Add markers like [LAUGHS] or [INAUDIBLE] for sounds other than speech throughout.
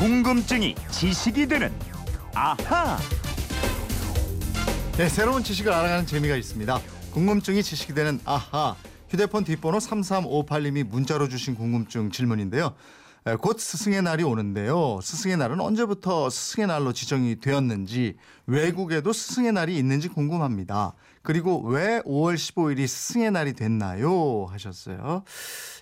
궁금증이 지식이 되는 아하. 네, 새로운 지식을 알아가는 재미가 있습니다. 궁금증이 지식이 되는 아하. 휴대폰 뒷번호 3358님이 문자로 주신 궁금증 질문인데요. 에, 곧 스승의 날이 오는데요. 스승의 날은 언제부터 스승의 날로 지정이 되었는지 외국에도 스승의 날이 있는지 궁금합니다. 그리고 왜 5월 15일이 스승의 날이 됐나요? 하셨어요.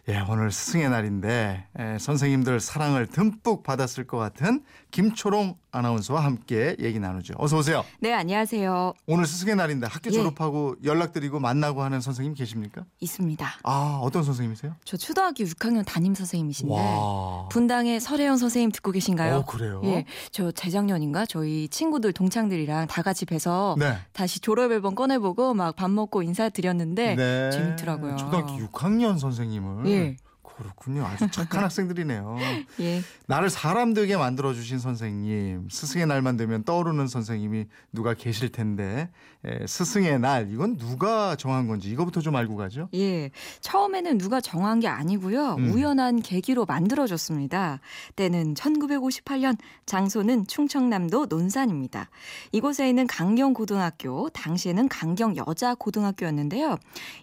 예, 오늘 스승의 날인데 에, 선생님들 사랑을 듬뿍 받았을 것 같은 김초롱 아나운서와 함께 얘기 나누죠. 어서 오세요. 네, 안녕하세요. 오늘 스승의 날인데 학교 예. 졸업하고 연락드리고 만나고 하는 선생님 계십니까? 있습니다. 아, 어떤 선생님이세요? 저 초등학교 6학년 담임 선생님이신데 와. 분당의 설혜영 선생님 듣고 계신가요? 어, 그래요? 예, 저 재작년인가 저희 친구들 동창들이랑 다 같이 뵈서 네. 다시 졸업 앨범 꺼내 보고 막 밥 먹고 인사드렸는데 네. 재밌더라고요. 초등학교 6학년 선생님을. 예. 그렇군요. 아주 착한 [LAUGHS] 학생들이네요. 예, 나를 사람 되게 만들어 주신 선생님, 스승의 날만 되면 떠오르는 선생님이 누가 계실 텐데 에, 스승의 날 이건 누가 정한 건지 이거부터 좀 알고 가죠. 예. 처음에는 누가 정한 게 아니고요. 음. 우연한 계기로 만들어졌습니다. 때는 1958년, 장소는 충청남도 논산입니다. 이곳에 있는 강경 고등학교, 당시에는 강경 여자 고등학교였는데요.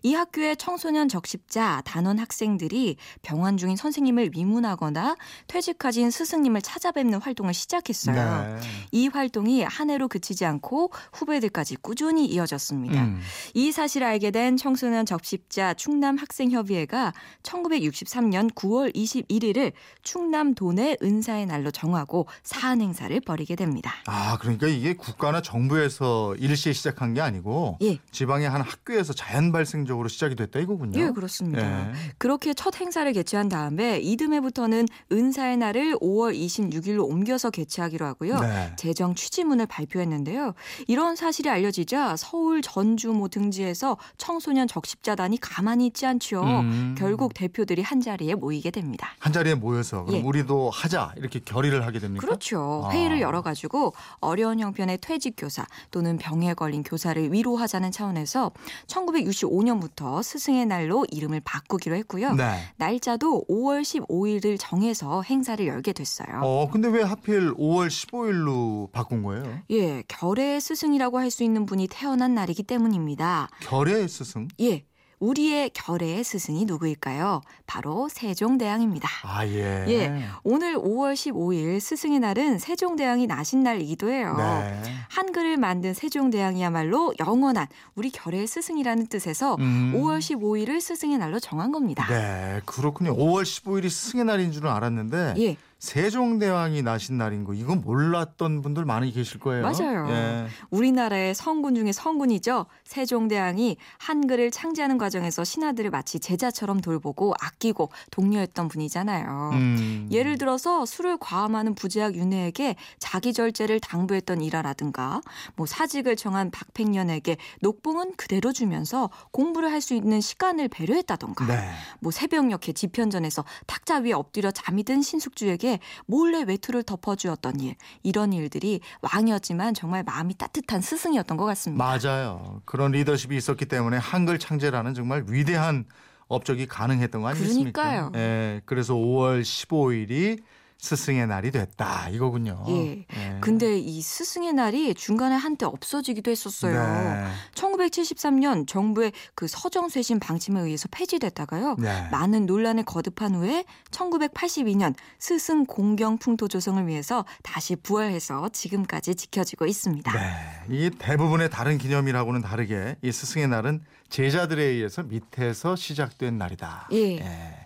이 학교의 청소년 적십자 단원 학생들이 병환 중인 선생님을 위문하거나 퇴직하신 스승님을 찾아뵙는 활동을 시작했어요. 네. 이 활동이 한 해로 그치지 않고 후배들까지 꾸준히 이어졌습니다. 음. 이 사실을 알게 된 청소년 적십자 충남 학생협의회가 1963년 9월 21일을 충남 도내 은사의 날로 정하고 사안 행사를 벌이게 됩니다. 아, 그러니까 이게 국가나 정부에서 일시에 시작한 게 아니고 예. 지방의 한 학교에서 자연 발생적으로 시작이 됐다 이거군요. 예, 그렇습니다. 예. 그렇게 첫 행사를 개최한 다음에 이듬해부터는 은사의 날을 5월 26일로 옮겨서 개최하기로 하고요. 네. 재정 취지문을 발표했는데요. 이런 사실이 알려지자 서울 전주 모 등지에서 청소년 적십자단이 가만히 있지 않죠. 음. 결국 대표들이 한 자리에 모이게 됩니다. 한 자리에 모여서 그럼 예. 우리도 하자 이렇게 결의를 하게 됩니까? 그렇죠. 아. 회의를 열어가지고 어려운 형편의 퇴직 교사 또는 병에 걸린 교사를 위로하자는 차원에서 1965년부터 스승의 날로 이름을 바꾸기로 했고요. 네. 날 짜도 5월 15일을 정해서 행사를 열게 됐어요. 어, 근데 왜 하필 5월 15일로 바꾼 거예요? 예, 결의 스승이라고 할 수 있는 분이 태어난 날이기 때문입니다. 결의 스승? 예, 우리의 결의 스승이 누구일까요? 바로 세종대왕입니다. 아, 예. 예, 오늘 5월 15일 스승의 날은 세종대왕이 나신 날이기도 해요. 네. 한글을 만든 세종대왕이야말로 영원한 우리 결의 스승이라는 뜻에서 음. 5월 15일을 스승의 날로 정한 겁니다. 네, 그렇군요. 5월 15일이 스승의 날인 줄은 알았는데 예, 세종대왕이 나신 날인 거 이건 몰랐던 분들 많이 계실 거예요. 맞아요. 예. 우리나라의 성군 중에 성군이죠. 세종대왕이 한글을 창제하는 과정에서 신하들을 마치 제자처럼 돌보고 아끼고 독려했던 분이잖아요. 음. 예를 들어서 술을 과음하는 부제학 윤회에게 자기 절제를 당부했던 일화라든가 뭐 사직을 정한 박팽년에게 녹봉은 그대로 주면서 공부를 할 수 있는 시간을 배려했다던가 네. 뭐 새벽녘에 지편전에서 탁자 위에 엎드려 잠이 든 신숙주에게 몰래 외투를 덮어주었던 일 이런 일들이 왕이었지만 정말 마음이 따뜻한 스승이었던 것 같습니다. 맞아요. 그런 리더십이 있었기 때문에 한글 창제라는 정말 위대한 업적이 가능했던 거 아니겠습니까? 그러니까요. 예. 그래서 5월 15일이 스승의 날이 됐다 이거군요. 예. 예. 근데 이 스승의 날이 중간에 한때 없어지기도 했었어요. 네. 1973년 정부의 그 서정 쇄신 방침에 의해서 폐지됐다가요. 네. 많은 논란을 거듭한 후에 1982년 스승 공경 풍토 조성을 위해서 다시 부활해서 지금까지 지켜지고 있습니다. 네. 이 대부분의 다른 기념일하고는 다르게 이 스승의 날은 제자들에 의해서 밑에서 시작된 날이다. 예.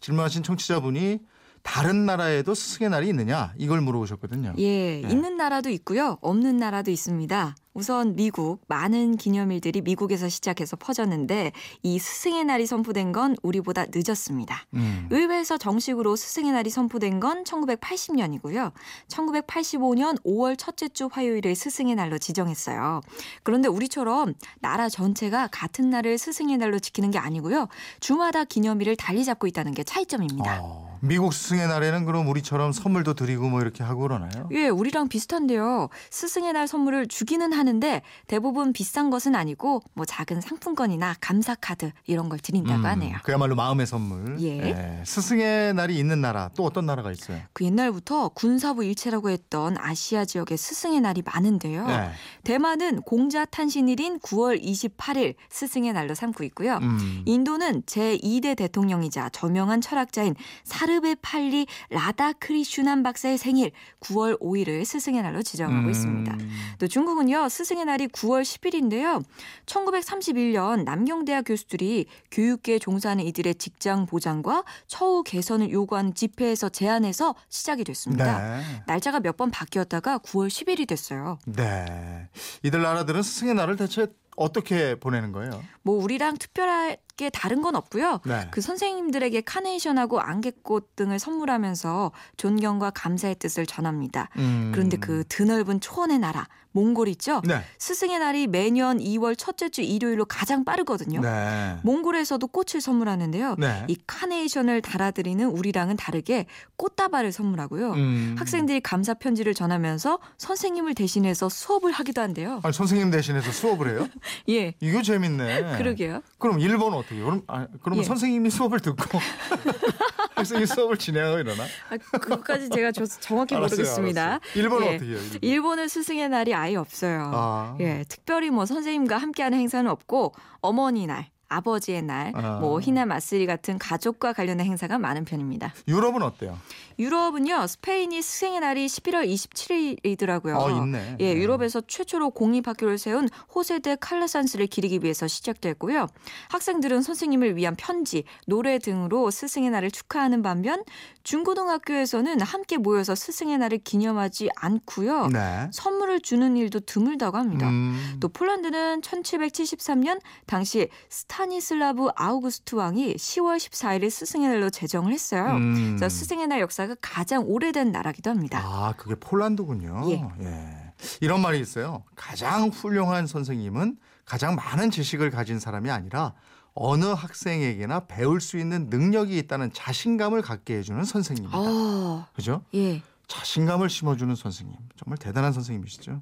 질문하신 청취자분이 다른 나라에도 스승의 날이 있느냐 이걸 물어보셨거든요. 예, 네. 있는 나라도 있고요. 없는 나라도 있습니다. 우선 미국 많은 기념일들이 미국에서 시작해서 퍼졌는데 이 스승의 날이 선포된 건 우리보다 늦었습니다. 음. 의회에서 정식으로 스승의 날이 선포된 건 1980년이고요. 1985년 5월 첫째 주 화요일을 스승의 날로 지정했어요. 그런데 우리처럼 나라 전체가 같은 날을 스승의 날로 지키는 게 아니고요. 주마다 기념일을 달리 잡고 있다는 게 차이점입니다. 어, 미국 스승의 날에는 그럼 우리처럼 선물도 드리고 뭐 이렇게 하고 그러나요? 예, 우리랑 비슷한데요. 스승의 날 선물을 주기는 하는데 대부분 비싼 것은 아니고 뭐 작은 상품권이나 감사 카드 이런 걸 드린다고 음, 하네요. 그야말로 마음의 선물. 예. 스승의 날이 있는 나라 또 어떤 나라가 있어요? 그 옛날부터 군사부 일체라고 했던 아시아 지역에 스승의 날이 많은데요. 네. 대만은 공자 탄신일인 9월 28일 스승의 날로 삼고 있고요. 음. 인도는 제 2대 대통령이자 저명한 철학자인 사르 베 팔리 라다크리슈난 박사의 생일 9월 5일을 스승의 날로 지정하고 음. 있습니다. 또 중국은요 스승의 날이 9월 10일인데요. 1931년 남경대학 교수들이 교육계에 종사하는 이들의 직장 보장과 처우 개선을 요구하는 집회에서 제안해서 시작이 됐습니다. 네. 날짜가 몇 번 바뀌었다가 9월 10일이 됐어요. 네. 이들 나라들은 스승의 날을 대체 어떻게 보내는 거예요? 뭐 우리랑 특별하게 다른 건 없고요. 네. 그 선생님들에게 카네이션하고 안개꽃 등을 선물하면서 존경과 감사의 뜻을 전합니다. 음. 그런데 그 드넓은 초원의 나라 몽골 있죠? 네. 스승의 날이 매년 2월 첫째 주 일요일로 가장 빠르거든요. 네. 몽골에서도 꽃을 선물하는데요. 네. 이 카네이션을 달아드리는 우리랑은 다르게 꽃다발을 선물하고요. 음. 학생들이 감사 편지를 전하면서 선생님을 대신해서 수업을 하기도 한대요. 아니, 선생님 대신해서 수업을 해요? [LAUGHS] 예. 이거 재밌네. 그러게요. 그럼 일본은 어떻게? 해요? 그럼 아, 그러면 예. 선생님이 수업을 듣고 [LAUGHS] 학생이 수업을 진행하고 이러나? 아, 그것까지 제가 저 정확히 알았어요, 모르겠습니다. 알았어요. 일본은 예. 어떻게 해요? 일본? 일본은 스승의 날이 아예 없어요. 아. 예, 특별히 뭐 선생님과 함께하는 행사는 없고 어머니 날, 아버지의 날, 아. 뭐 희나 마쓰리 같은 가족과 관련된 행사가 많은 편입니다. 유럽은 어때요? 유럽은요, 스페인이 스승의 날이 11월 27일이더라고요. 어, 있네. 예, 네. 유럽에서 최초로 공립학교를 세운 호세데 칼라산스를 기리기 위해서 시작됐고요. 학생들은 선생님을 위한 편지, 노래 등으로 스승의 날을 축하하는 반면 중고등학교에서는 함께 모여서 스승의 날을 기념하지 않고요. 네. 선물을 주는 일도 드물다고 합니다. 음. 또 폴란드는 1773년 당시 스타니슬라브 아우구스트 왕이 10월 14일을 스승의 날로 제정을 했어요. 음. 그래서 스승의 날 역사가 가장 오래된 나라기도 합니다. 아, 그게 폴란드군요. 예. 이런 말이 있어요. 가장 훌륭한 선생님은 가장 많은 지식을 가진 사람이 아니라 어느 학생에게나 배울 수 있는 능력이 있다는 자신감을 갖게 해주는 선생님이다. 어, 그죠? 예. 자신감을 심어주는 선생님. 정말 대단한 선생님이시죠.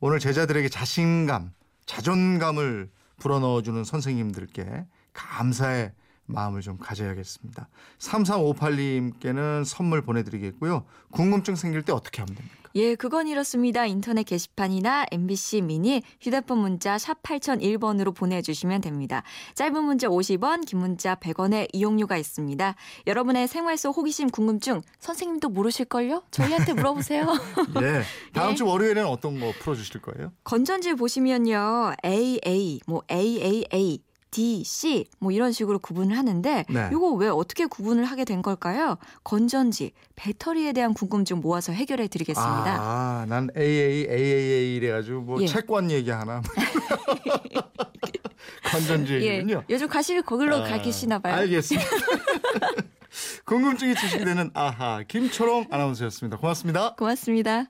오늘 제자들에게 자신감, 자존감을 불어넣어주는 선생님들께 감사의 마음을 좀 가져야겠습니다. 3358님께는 선물 보내드리겠고요. 궁금증 생길 때 어떻게 하면 됩니까? 예, 그건 이렇습니다. 인터넷 게시판이나 MBC 미니 휴대폰 문자 샵 8001번으로 보내주시면 됩니다. 짧은 문자 50원, 긴 문자 100원의 이용료가 있습니다. 여러분의 생활 속 호기심 궁금증 선생님도 모르실걸요? 저희한테 물어보세요. 예. [LAUGHS] 다음 예. 주 월요일에는 어떤 거 풀어주실 거예요? 건전지 보시면요. AA, 뭐 AAA, D, C 뭐 이런 식으로 구분을 하는데 네. 이거 왜 어떻게 구분을 하게 된 걸까요? 건전지, 배터리에 대한 궁금증 모아서 해결해 드리겠습니다. 아, 난 AA, AAA 이래가지고 뭐 예. 채권 얘기하나. [LAUGHS] 건전지 예, 얘기군요. 요즘 가시를 거길로 아, 가시나 봐요. 알겠습니다. [LAUGHS] 궁금증이 지식이 되는 아하 김초롱 아나운서였습니다. 고맙습니다. 고맙습니다.